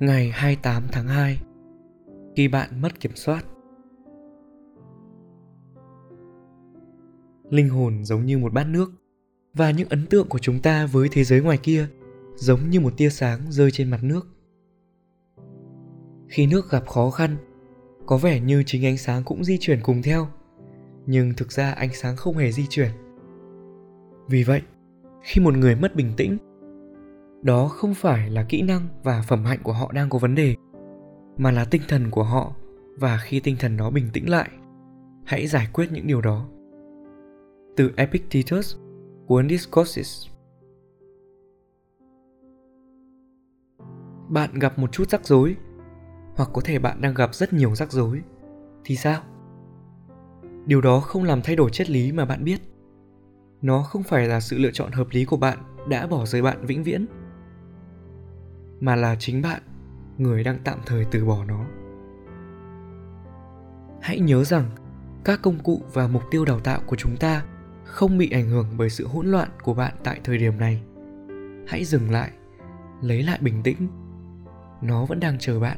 Ngày 28 tháng 2 Khi bạn mất kiểm soát. Linh hồn giống như một bát nước Và những ấn tượng của chúng ta với thế giới ngoài kia Giống như một tia sáng rơi trên mặt nước. Khi nước gặp khó khăn Có vẻ như chính ánh sáng cũng di chuyển cùng theo Nhưng thực ra ánh sáng không hề di chuyển. Vì vậy, khi một người mất bình tĩnh đó không phải là kỹ năng và phẩm hạnh của họ đang có vấn đề, mà là tinh thần của họ, và khi tinh thần đó bình tĩnh lại, hãy giải quyết những điều đó. Từ epictetus, cuốn discourses bạn gặp một chút rắc rối, hoặc có thể bạn đang gặp rất nhiều rắc rối, thì sao? Điều đó không làm thay đổi triết lý mà bạn biết. Nó không phải là sự lựa chọn hợp lý của bạn đã bỏ rơi bạn vĩnh viễn mà là chính bạn, người đang tạm thời từ bỏ nó. Hãy nhớ rằng, các công cụ và mục tiêu đào tạo của chúng ta không bị ảnh hưởng bởi sự hỗn loạn của bạn tại thời điểm này. Hãy dừng lại, lấy lại bình tĩnh. Nó vẫn đang chờ bạn.